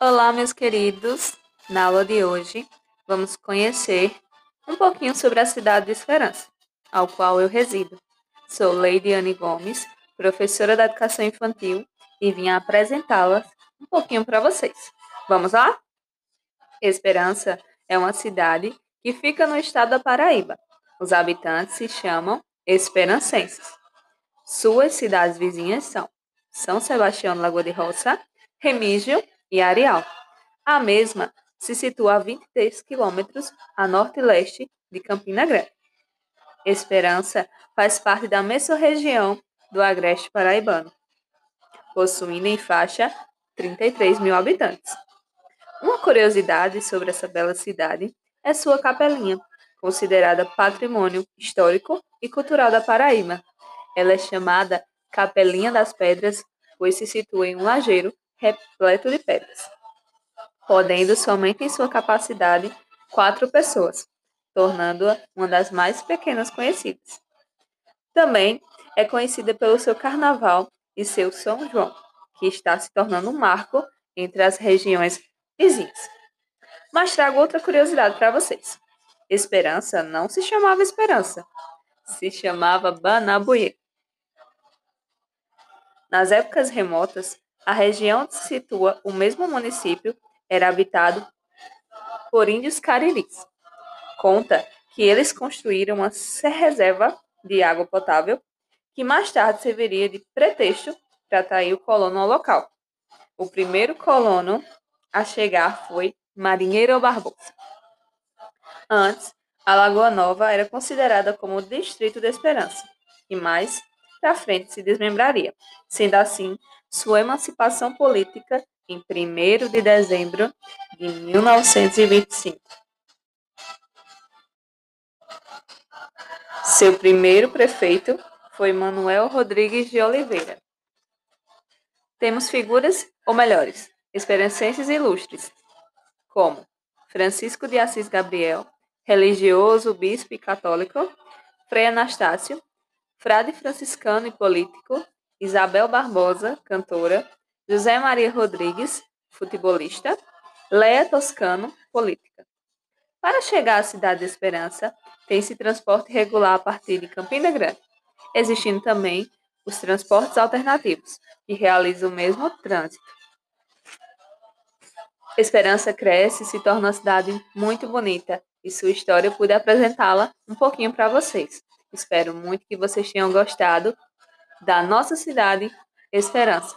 Olá, meus queridos! Na aula de hoje, vamos conhecer um pouquinho sobre a cidade de Esperança, ao qual eu resido. Sou Leidiane Gomes, professora da Educação Infantil, e vim apresentá-la um pouquinho para vocês. Vamos lá? Esperança é uma cidade que fica no estado da Paraíba. Os habitantes se chamam esperancenses. Suas cidades vizinhas são São Sebastião do Lagoa de Roça, Remígio e Areal. A mesma se situa a 23 quilômetros a norte e leste de Campina Grande. Esperança faz parte da mesorregião do Agreste Paraibano, possuindo em faixa 33 mil habitantes. Uma curiosidade sobre essa bela cidade é sua capelinha, considerada patrimônio histórico e cultural da Paraíba. Ela é chamada Capelinha das Pedras, pois se situa em um lajeiro repleto de pedras, podendo somente em sua capacidade quatro pessoas, tornando-a uma das mais pequenas conhecidas. Também é conhecida pelo seu carnaval e seu São João, que está se tornando um marco entre as regiões vizinhas. Mas trago outra curiosidade para vocês. Esperança não se chamava Esperança, se chamava Banabuê. Nas épocas remotas, a região onde se situa o mesmo município era habitado por índios cariris. Conta que eles construíram uma reserva de água potável que mais tarde serviria de pretexto para atrair o colono ao local. O primeiro colono a chegar foi Marinheiro Barbosa. Antes, a Lagoa Nova era considerada como o Distrito da Esperança, e mais para frente se desmembraria. Sendo assim, sua emancipação política em 1 de dezembro de 1925. Seu primeiro prefeito foi Manuel Rodrigues de Oliveira. Temos figuras, ou melhores, esperancenses ilustres, como Francisco de Assis Gabriel, religioso, bispo e católico, Frei Anastácio, frade franciscano e político, Isabel Barbosa, cantora, José Maria Rodrigues, futebolista, Leia Toscano, política. Para chegar à cidade de Esperança, tem-se transporte regular a partir de Campina Grande, existindo também os transportes alternativos, que realizam o mesmo trânsito. Esperança cresce e se torna uma cidade muito bonita, e sua história eu pude apresentá-la um pouquinho para vocês. Espero muito que vocês tenham gostado da nossa cidade Esperança.